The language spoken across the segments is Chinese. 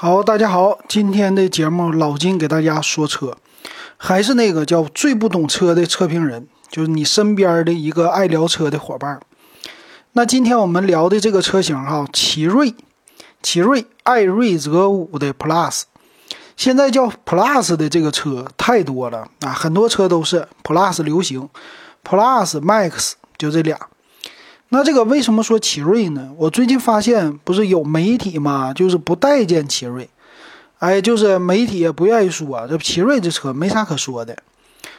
好，大家好，今天的节目老金给大家说车，还是那个叫最不懂车的车评人，就是你身边的一个爱聊车的伙伴。那今天我们聊的这个车型哈，奇瑞，奇瑞艾瑞泽五的 Plus，现在叫 Plus 的这个车太多了啊，很多车都是 Plus 流行，Plus Max 就这俩。那这个为什么说奇瑞呢？我最近发现不是有媒体嘛，就是不待见奇瑞，哎，就是媒体也不愿意说这奇瑞这车没啥可说的，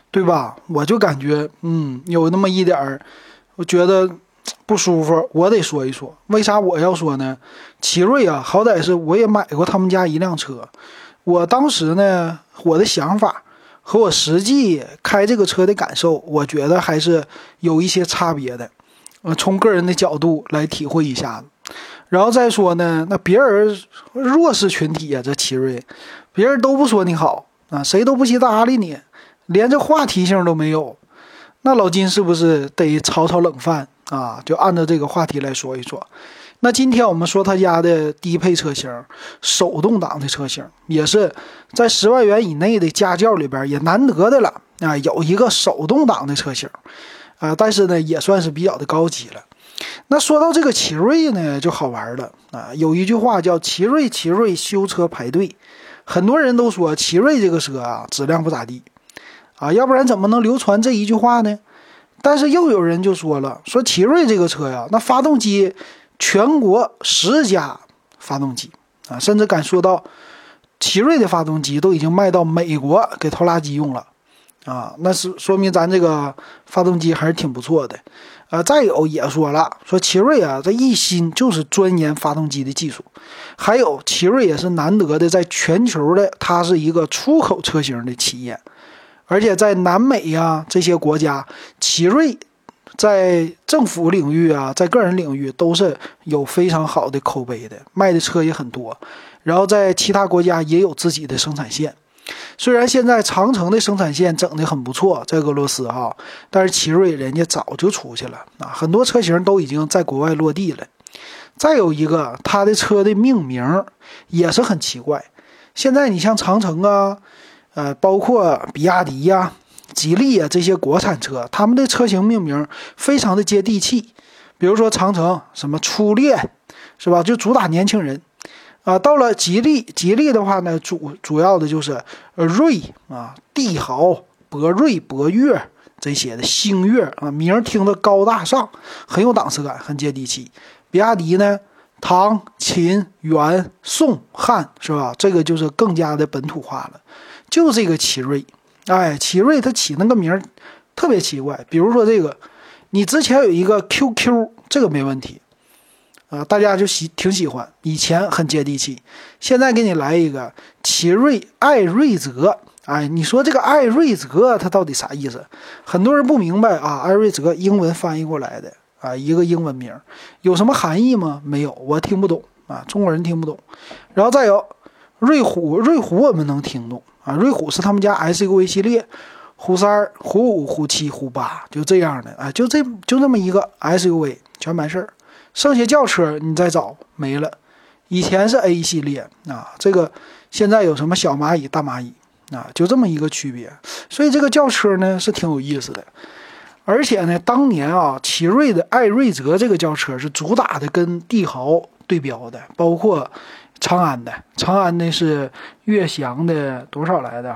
对吧？我就感觉嗯，有那么一点儿，我觉得不舒服，我得说一说。为啥我要说呢？奇瑞啊，好歹是我也买过他们家一辆车，我当时呢，我的想法和我实际开这个车的感受，我觉得还是有一些差别的。呃，从个人的角度来体会一下子，然后再说呢，那别人弱势群体呀，这奇瑞，别人都不说你好啊，谁都不去搭理你，连这话题性都没有，那老金是不是得炒炒冷饭啊？就按照这个话题来说一说。那今天我们说他家的低配车型，手动挡的车型，也是在十万元以内的家轿里边也难得的了啊，有一个手动挡的车型。啊，但是呢，也算是比较的高级了。那说到这个奇瑞呢，就好玩了啊。有一句话叫“奇瑞奇瑞修车排队”，很多人都说奇瑞这个车啊质量不咋地啊，要不然怎么能流传这一句话呢？但是又有人就说了，说奇瑞这个车呀，那发动机全国十佳发动机啊，甚至敢说到奇瑞的发动机都已经卖到美国给拖拉机用了。啊，那是说明咱这个发动机还是挺不错的，啊，再有也说了，说奇瑞啊，这一心就是钻研发动机的技术，还有奇瑞也是难得的在全球的，它是一个出口车型的企业，而且在南美呀这些国家，奇瑞在政府领域啊，在个人领域都是有非常好的口碑的，卖的车也很多，然后在其他国家也有自己的生产线。虽然现在长城的生产线整得很不错，在俄罗斯哈，但是奇瑞人家早就出去了啊，很多车型都已经在国外落地了。再有一个，它的车的命名也是很奇怪。现在你像长城啊，呃，包括比亚迪呀、吉利啊这些国产车，他们的车型命名非常的接地气。比如说长城什么初恋，是吧？就主打年轻人。啊，到了吉利，吉利的话呢，主主要的就是呃锐啊、帝豪、博瑞、博越这些的星越啊，名听着高大上，很有档次感，很接地气。比亚迪呢，唐、秦、元、宋、汉是吧？这个就是更加的本土化了。就这个奇瑞，哎，奇瑞它起那个名儿特别奇怪，比如说这个，你之前有一个 QQ，这个没问题。啊，大家就喜挺喜欢，以前很接地气，现在给你来一个奇瑞艾瑞泽，哎，你说这个艾瑞泽它到底啥意思？很多人不明白啊，艾瑞泽英文翻译过来的啊，一个英文名，有什么含义吗？没有，我听不懂啊，中国人听不懂。然后再有瑞虎，瑞虎我们能听懂啊，瑞虎是他们家 SUV 系列，虎三、虎五、虎七、虎八，就这样的，啊，就这就这么一个 SUV，全完事儿。剩下轿车你再找没了，以前是 A 系列啊，这个现在有什么小蚂蚁、大蚂蚁啊，就这么一个区别。所以这个轿车呢是挺有意思的，而且呢，当年啊，奇瑞的艾瑞泽这个轿车是主打的跟帝豪对标的，包括长安的，长安的是悦翔的多少来的？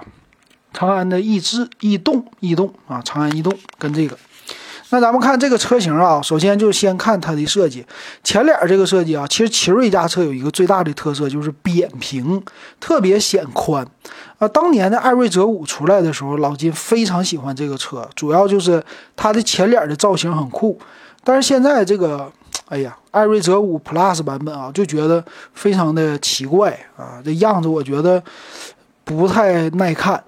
长安的逸致、逸动、逸动啊，长安逸动跟这个。那咱们看这个车型啊，首先就先看它的设计，前脸这个设计啊，其实奇瑞家车有一个最大的特色就是扁平，特别显宽。啊，当年的艾瑞泽五出来的时候，老金非常喜欢这个车，主要就是它的前脸的造型很酷。但是现在这个，哎呀，艾瑞泽五 Plus 版本啊，就觉得非常的奇怪啊，这样子我觉得不太耐看。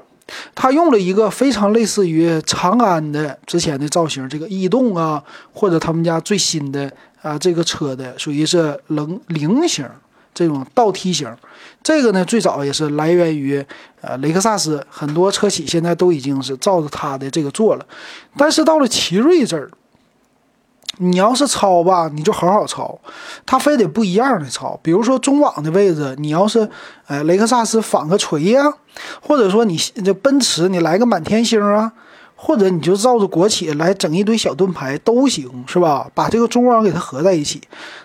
它用了一个非常类似于长安的之前的造型，这个逸动啊，或者他们家最新的啊这个车的，属于是棱菱形这种倒梯形。这个呢，最早也是来源于呃雷克萨斯，很多车企现在都已经是照着它的这个做了。但是到了奇瑞这儿，你要是抄吧，你就好好抄，它非得不一样的抄。比如说中网的位置，你要是，呃，雷克萨斯反个锤呀，或者说你这奔驰你来个满天星啊，或者你就照着国企来整一堆小盾牌都行，是吧？把这个中网给它合在一起，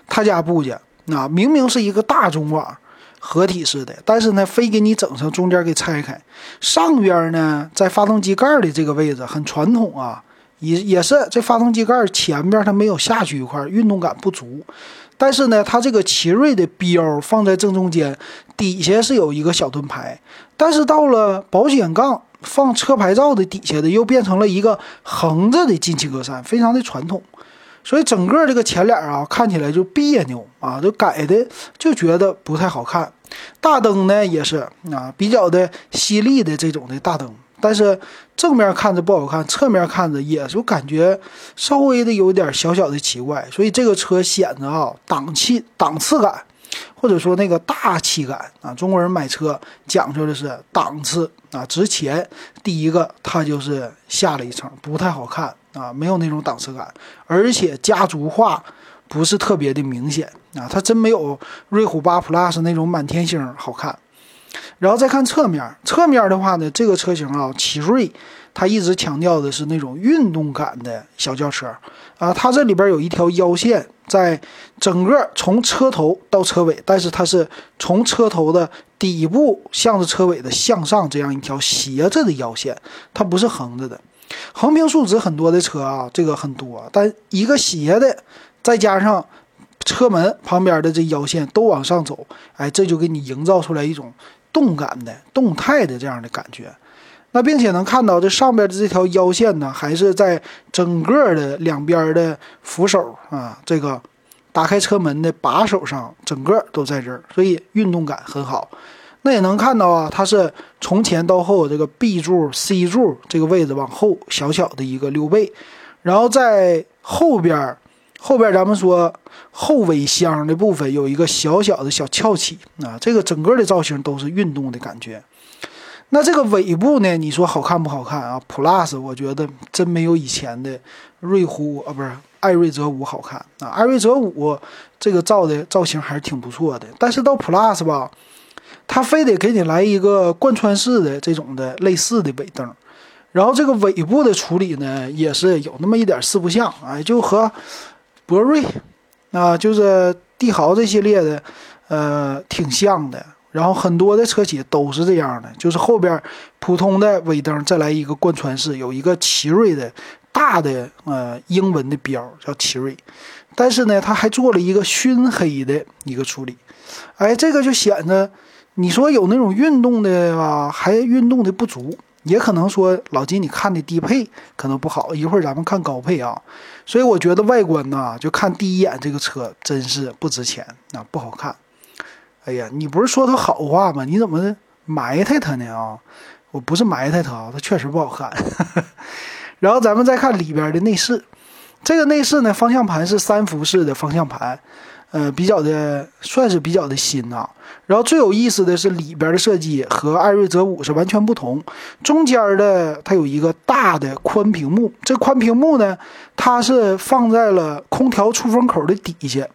他家不家啊，明明是一个大中网合体式的，但是呢，非给你整成中间给拆开，上边呢在发动机盖的这个位置很传统啊。也也是这发动机盖前边它没有下去一块，运动感不足。但是呢，它这个奇瑞的标放在正中间，底下是有一个小盾牌。但是到了保险杠放车牌照的底下的，又变成了一个横着的进气格栅，非常的传统。所以整个这个前脸啊，看起来就别扭啊，就改的就觉得不太好看。大灯呢也是啊，比较的犀利的这种的大灯。但是正面看着不好看，侧面看着也就感觉稍微的有点小小的奇怪，所以这个车显得啊档气、档次感，或者说那个大气感啊。中国人买车讲究的是档次啊，值钱。第一个，它就是下了一层，不太好看啊，没有那种档次感，而且家族化不是特别的明显啊，它真没有瑞虎八 Plus 那种满天星好看。然后再看侧面，侧面的话呢，这个车型啊，奇瑞，它一直强调的是那种运动感的小轿车啊。它这里边有一条腰线，在整个从车头到车尾，但是它是从车头的底部向着车尾的向上这样一条斜着的腰线，它不是横着的。横平竖直很多的车啊，这个很多，但一个斜的，再加上车门旁边的这腰线都往上走，哎，这就给你营造出来一种。动感的、动态的这样的感觉，那并且能看到这上边的这条腰线呢，还是在整个的两边的扶手啊，这个打开车门的把手上，整个都在这儿，所以运动感很好。那也能看到啊，它是从前到后这个 B 柱、C 柱这个位置往后小小的一个溜背，然后在后边。后边咱们说后尾箱的部分有一个小小的小翘起啊，这个整个的造型都是运动的感觉。那这个尾部呢，你说好看不好看啊？Plus 我觉得真没有以前的瑞虎啊，不是艾瑞泽五好看啊。艾瑞泽五这个造的造型还是挺不错的，但是到 Plus 吧，它非得给你来一个贯穿式的这种的类似的尾灯，然后这个尾部的处理呢，也是有那么一点四不像啊，就和。博瑞，啊，就是帝豪这系列的，呃，挺像的。然后很多的车企都是这样的，就是后边普通的尾灯再来一个贯穿式，有一个奇瑞的大的呃英文的标叫奇瑞，但是呢，它还做了一个熏黑的一个处理，哎，这个就显得你说有那种运动的吧，还运动的不足。也可能说老金你看的低配可能不好，一会儿咱们看高配啊。所以我觉得外观呢，就看第一眼这个车真是不值钱啊，不好看。哎呀，你不是说它好话吗？你怎么埋汰它呢啊？我不是埋汰它啊，它确实不好看。然后咱们再看里边的内饰，这个内饰呢，方向盘是三辐式的方向盘。呃，比较的算是比较的新啊。然后最有意思的是里边的设计和艾瑞泽五是完全不同。中间的它有一个大的宽屏幕，这宽屏幕呢，它是放在了空调出风口的底下。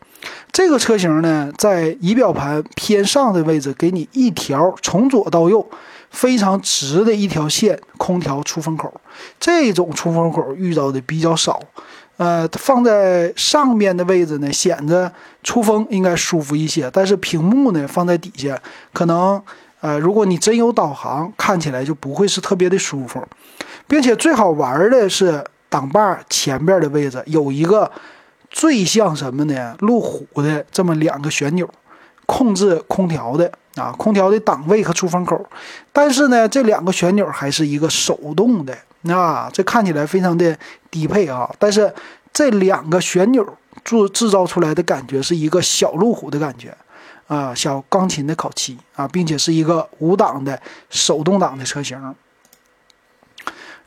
这个车型呢，在仪表盘偏上的位置，给你一条从左到右非常直的一条线，空调出风口。这种出风口遇到的比较少。呃，放在上面的位置呢，显得出风应该舒服一些。但是屏幕呢放在底下，可能呃，如果你真有导航，看起来就不会是特别的舒服。并且最好玩的是挡把前边的位置有一个最像什么呢？路虎的这么两个旋钮，控制空调的啊，空调的档位和出风口。但是呢，这两个旋钮还是一个手动的。啊，这看起来非常的低配啊，但是这两个旋钮做制造出来的感觉是一个小路虎的感觉啊，小钢琴的烤漆啊，并且是一个五档的手动挡的车型。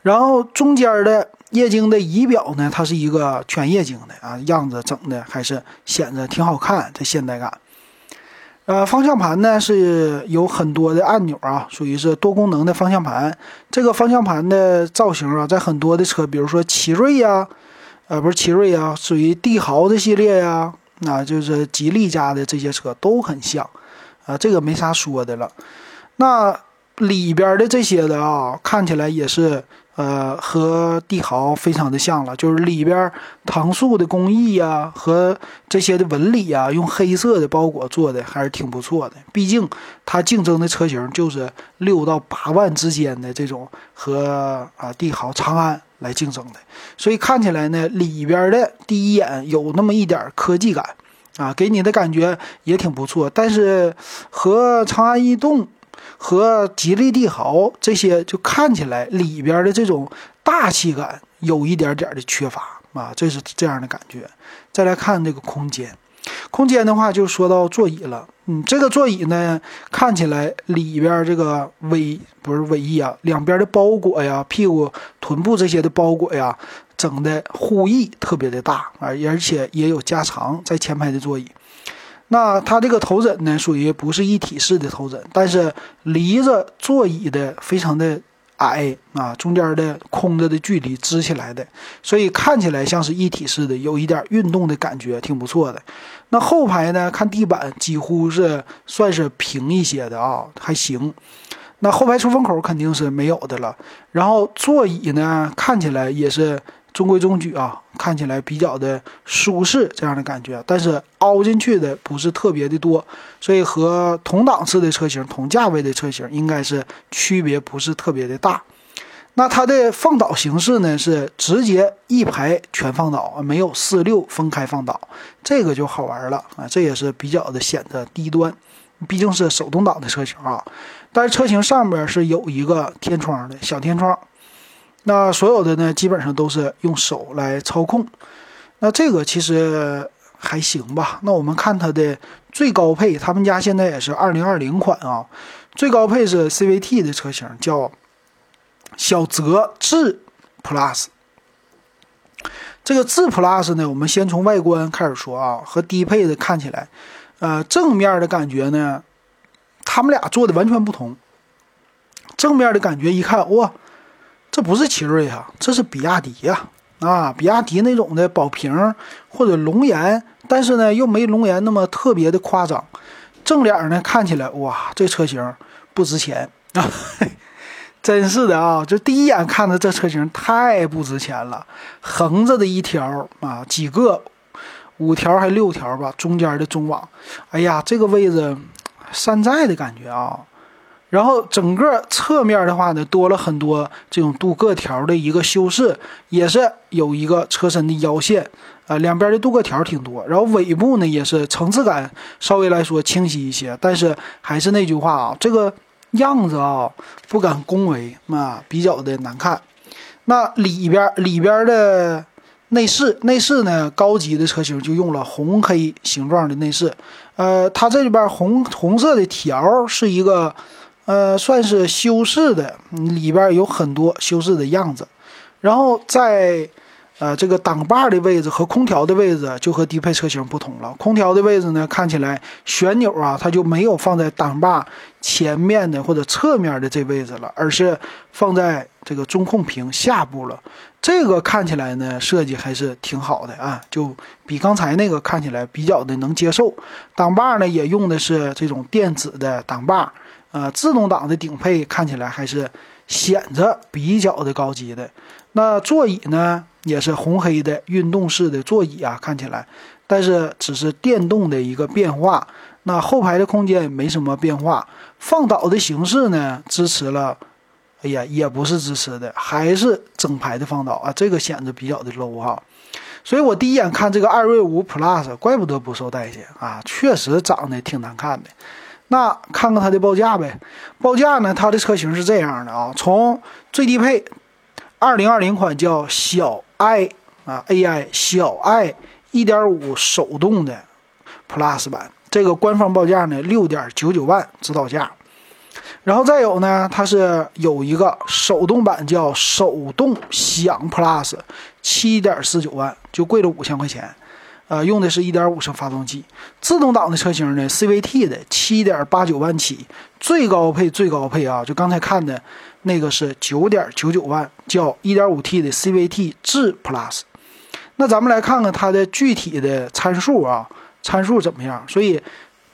然后中间的液晶的仪表呢，它是一个全液晶的啊，样子整的还是显得挺好看，这现代感。呃，方向盘呢是有很多的按钮啊，属于是多功能的方向盘。这个方向盘的造型啊，在很多的车，比如说奇瑞呀，呃，不是奇瑞啊，属于帝豪的系列呀，那就是吉利家的这些车都很像，啊，这个没啥说的了。那里边的这些的啊，看起来也是。呃，和帝豪非常的像了，就是里边搪塑的工艺呀，和这些的纹理呀，用黑色的包裹做的还是挺不错的。毕竟它竞争的车型就是六到八万之间的这种和啊帝豪、长安来竞争的，所以看起来呢，里边的第一眼有那么一点科技感啊，给你的感觉也挺不错。但是和长安逸动。和吉利帝豪这些就看起来里边的这种大气感有一点点的缺乏啊，这是这样的感觉。再来看这个空间，空间的话就说到座椅了。嗯，这个座椅呢，看起来里边这个尾不是尾翼啊，两边的包裹呀，屁股、臀部这些的包裹呀，整的护翼特别的大啊，而且也有加长在前排的座椅。那它这个头枕呢，属于不是一体式的头枕，但是离着座椅的非常的矮啊，中间的空着的距离支起来的，所以看起来像是一体式的，有一点运动的感觉，挺不错的。那后排呢，看地板几乎是算是平一些的啊，还行。那后排出风口肯定是没有的了，然后座椅呢，看起来也是。中规中矩啊，看起来比较的舒适，这样的感觉，但是凹进去的不是特别的多，所以和同档次的车型、同价位的车型应该是区别不是特别的大。那它的放倒形式呢，是直接一排全放倒，没有四六分开放倒，这个就好玩了啊，这也是比较的显得低端，毕竟是手动挡的车型啊。但是车型上边是有一个天窗的小天窗。那所有的呢，基本上都是用手来操控。那这个其实还行吧。那我们看它的最高配，他们家现在也是二零二零款啊，最高配是 CVT 的车型，叫小泽智 Plus。这个智 Plus 呢，我们先从外观开始说啊，和低配的看起来，呃，正面的感觉呢，他们俩做的完全不同。正面的感觉一看，哇！这不是奇瑞啊，这是比亚迪呀！啊，比亚迪那种的宝瓶或者龙岩，但是呢又没龙岩那么特别的夸张。正脸呢看起来哇，这车型不值钱啊！真是的啊，就第一眼看着这车型太不值钱了。横着的一条啊，几个五条还六条吧，中间的中网，哎呀，这个位置山寨的感觉啊！然后整个侧面的话呢，多了很多这种镀铬条的一个修饰，也是有一个车身的腰线，啊，两边的镀铬条挺多。然后尾部呢，也是层次感稍微来说清晰一些，但是还是那句话啊，这个样子啊，不敢恭维啊，比较的难看。那里边里边的内饰，内饰呢，高级的车型就用了红黑形状的内饰，呃，它这里边红红色的条是一个。呃，算是修饰的，里边有很多修饰的样子。然后在呃这个挡把的位置和空调的位置就和低配车型不同了。空调的位置呢，看起来旋钮啊，它就没有放在挡把前面的或者侧面的这位置了，而是放在这个中控屏下部了。这个看起来呢，设计还是挺好的啊，就比刚才那个看起来比较的能接受。挡把呢，也用的是这种电子的挡把。呃，自动挡的顶配看起来还是显着比较的高级的。那座椅呢，也是红黑的运动式的座椅啊，看起来，但是只是电动的一个变化。那后排的空间也没什么变化，放倒的形式呢，支持了，哎呀，也不是支持的，还是整排的放倒啊，这个显得比较的 low 哈。所以我第一眼看这个艾瑞五 Plus，怪不得不受待见啊，确实长得挺难看的。那看看它的报价呗，报价呢？它的车型是这样的啊，从最低配，二零二零款叫小 i 啊，AI 小 i 一点五手动的 Plus 版，这个官方报价呢六点九九万指导价，然后再有呢，它是有一个手动版叫手动享 Plus，七点四九万，就贵了五千块钱。呃，用的是一点五升发动机，自动挡的车型呢，CVT 的七点八九万起，最高配最高配啊，就刚才看的那个是九点九九万，叫一点五 T 的 CVT 智 Plus。那咱们来看看它的具体的参数啊，参数怎么样？所以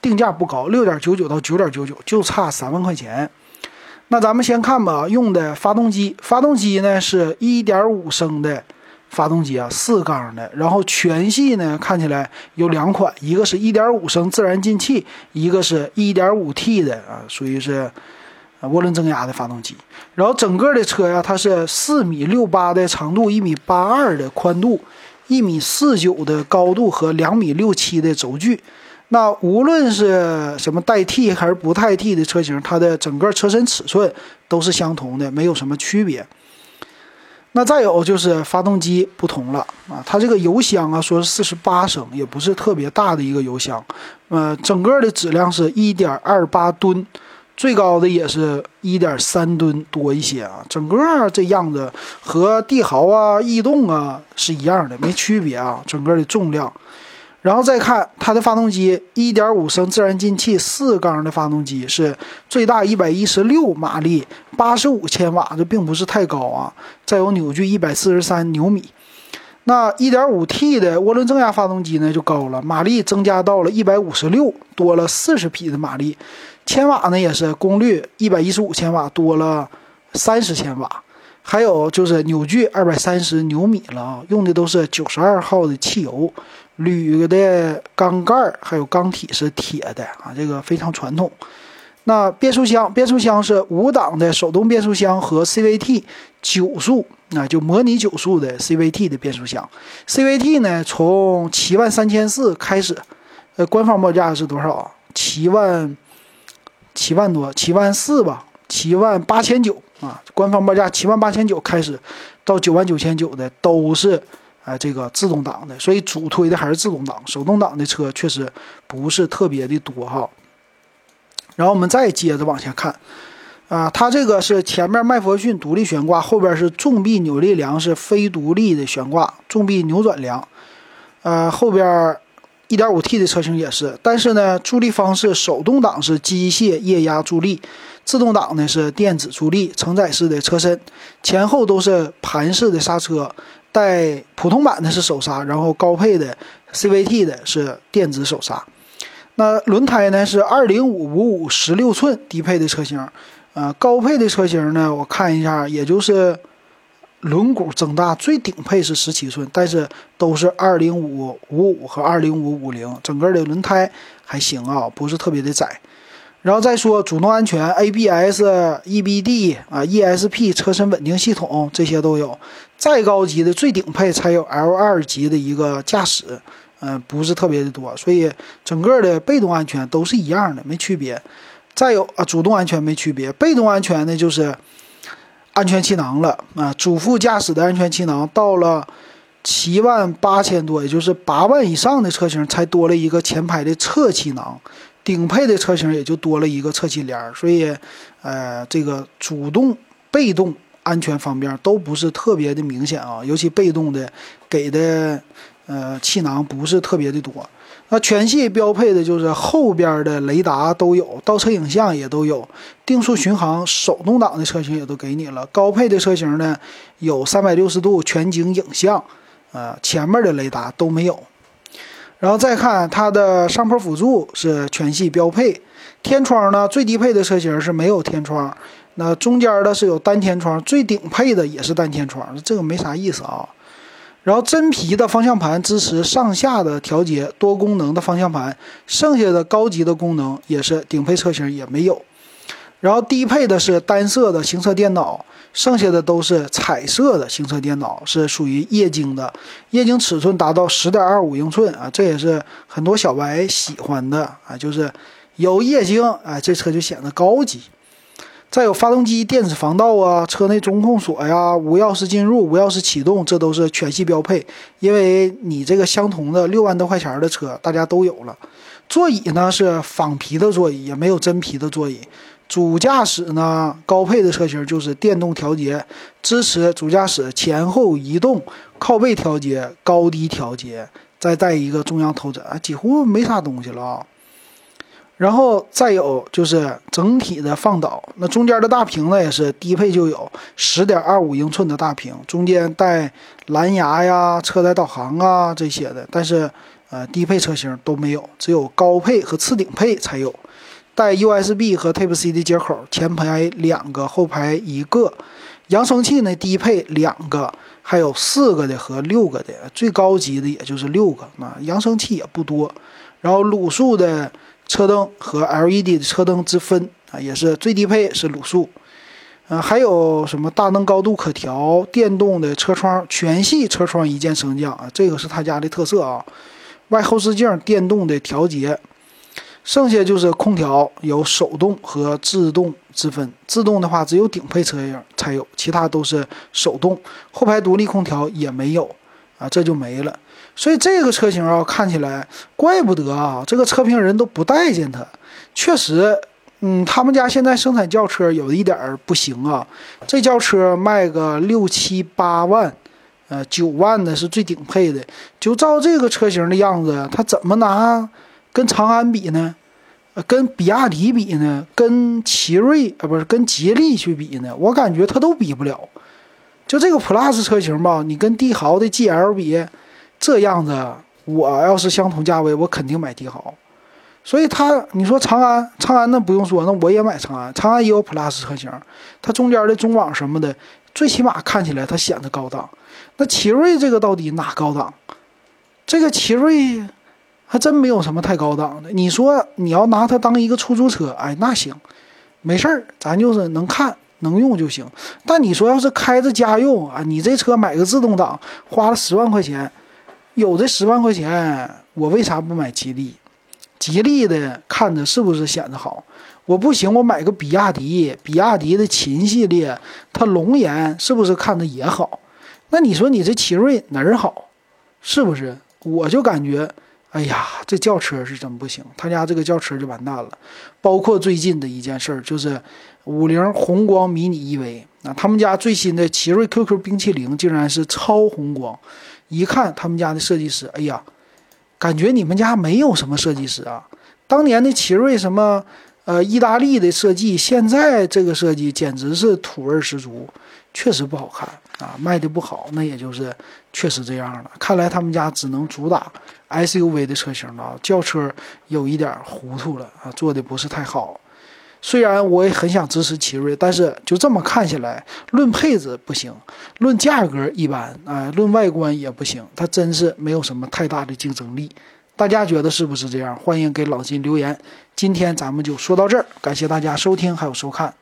定价不高，六点九九到九点九九，就差三万块钱。那咱们先看吧，用的发动机，发动机呢是一点五升的发动机啊，四缸的。然后全系呢看起来有两款，一个是一点五升自然进气，一个是一点五 T 的啊，属于是涡轮增压的发动机。然后整个的车呀，它是四米六八的长度，一米八二的宽度，一米四九的高度和两米六七的轴距。那无论是什么带 T 还是不带 T 的车型，它的整个车身尺寸都是相同的，没有什么区别。那再有就是发动机不同了啊，它这个油箱啊，说是四十八升，也不是特别大的一个油箱。呃，整个的质量是一点二八吨，最高的也是一点三吨多一些啊。整个这样子和帝豪啊、逸动啊是一样的，没区别啊。整个的重量。然后再看它的发动机，一点五升自然进气四缸的发动机是最大一百一十六马力，八十五千瓦，这并不是太高啊。再有扭矩一百四十三牛米。那一点五 T 的涡轮增压发动机呢就高了，马力增加到了一百五十六，多了四十匹的马力，千瓦呢也是功率一百一十五千瓦，多了三十千瓦。还有就是扭矩二百三十牛米了啊，用的都是九十二号的汽油。铝的缸盖还有缸体是铁的啊，这个非常传统。那变速箱，变速箱是五档的手动变速箱和 CVT 九速，那就模拟九速的 CVT 的变速箱。CVT 呢，从七万三千四开始，呃，官方报价是多少？七万七万多，七万四吧，七万八千九啊，官方报价七万八千九开始，到九万九千九的都是。哎，这个自动挡的，所以主推的还是自动挡，手动挡的车确实不是特别的多哈。然后我们再接着往下看，啊，它这个是前面麦弗逊独立悬挂，后边是重臂扭力梁是非独立的悬挂，重臂扭转梁。呃，后边 1.5T 的车型也是，但是呢，助力方式手动挡是机械液压助力，自动挡呢是电子助力，承载式的车身，前后都是盘式的刹车。带普通版的是手刹，然后高配的 CVT 的是电子手刹。那轮胎呢是二零五五五十六寸低配的车型，呃，高配的车型呢，我看一下，也就是轮毂增大，最顶配是十七寸，但是都是二零五五五和二零五五零，整个的轮胎还行啊，不是特别的窄。然后再说主动安全，ABS、EBD 啊、ESP 车身稳定系统这些都有。再高级的最顶配才有 L2 级的一个驾驶，嗯，不是特别的多。所以整个的被动安全都是一样的，没区别。再有啊，主动安全没区别，被动安全呢就是安全气囊了啊，主副驾驶的安全气囊到了七万八千多，也就是八万以上的车型才多了一个前排的侧气囊。顶配的车型也就多了一个侧气帘，所以，呃，这个主动、被动安全方面都不是特别的明显啊，尤其被动的给的，呃，气囊不是特别的多。那全系标配的就是后边的雷达都有，倒车影像也都有，定速巡航手动挡的车型也都给你了。高配的车型呢，有三百六十度全景影像，呃，前面的雷达都没有。然后再看它的上坡辅助是全系标配，天窗呢最低配的车型是没有天窗，那中间的是有单天窗，最顶配的也是单天窗，这个没啥意思啊。然后真皮的方向盘支持上下的调节，多功能的方向盘，剩下的高级的功能也是顶配车型也没有。然后低配的是单色的行车电脑。剩下的都是彩色的行车电脑，是属于液晶的，液晶尺寸达到十点二五英寸啊，这也是很多小白喜欢的啊，就是有液晶啊，这车就显得高级。再有发动机电子防盗啊，车内中控锁呀，无钥匙进入、无钥匙启动，这都是全系标配。因为你这个相同的六万多块钱的车，大家都有了。座椅呢是仿皮的座椅，也没有真皮的座椅。主驾驶呢，高配的车型就是电动调节，支持主驾驶前后移动、靠背调节、高低调节，再带一个中央头枕，几乎没啥东西了啊。然后再有就是整体的放倒，那中间的大屏呢也是低配就有十点二五英寸的大屏，中间带蓝牙呀、车载导航啊这些的，但是呃低配车型都没有，只有高配和次顶配才有，带 USB 和 Type C 的接口，前排两个，后排一个，扬声器呢低配两个，还有四个的和六个的，最高级的也就是六个，啊扬声器也不多，然后卤素的。车灯和 LED 的车灯之分啊，也是最低配是卤素，呃，还有什么大灯高度可调、电动的车窗，全系车窗一键升降啊，这个是他家的特色啊。外后视镜电动的调节，剩下就是空调有手动和自动之分，自动的话只有顶配车型才有，其他都是手动。后排独立空调也没有啊，这就没了。所以这个车型啊，看起来怪不得啊，这个车评人都不待见它。确实，嗯，他们家现在生产轿车有一点不行啊。这轿车卖个六七八万，呃，九万的是最顶配的。就照这个车型的样子，它怎么拿跟长安比呢？跟比亚迪比呢？跟奇瑞啊，不是跟吉利去比呢？我感觉它都比不了。就这个 Plus 车型吧，你跟帝豪的 GL 比。这样子，我要是相同价位，我肯定买帝豪。所以它，你说长安，长安那不用说，那我也买长安。长安也有 Plus 车型，它中间的中网什么的，最起码看起来它显得高档。那奇瑞这个到底哪高档？这个奇瑞还真没有什么太高档的。你说你要拿它当一个出租车，哎，那行，没事儿，咱就是能看能用就行。但你说要是开着家用啊，你这车买个自动挡，花了十万块钱。有这十万块钱，我为啥不买吉利？吉利的看着是不是显得好？我不行，我买个比亚迪，比亚迪的秦系列，它龙颜是不是看着也好？那你说你这奇瑞哪儿好？是不是？我就感觉，哎呀，这轿车是真不行，他家这个轿车就完蛋了。包括最近的一件事儿，就是五菱宏光迷你 EV，那他们家最新的奇瑞 QQ 冰淇淋竟然是超宏光。一看他们家的设计师，哎呀，感觉你们家没有什么设计师啊！当年的奇瑞什么，呃，意大利的设计，现在这个设计简直是土味十足，确实不好看啊，卖的不好，那也就是确实这样了。看来他们家只能主打 SUV 的车型了，轿车有一点糊涂了啊，做的不是太好。虽然我也很想支持奇瑞，但是就这么看下来，论配置不行，论价格一般，啊，论外观也不行，它真是没有什么太大的竞争力。大家觉得是不是这样？欢迎给老金留言。今天咱们就说到这儿，感谢大家收听还有收看。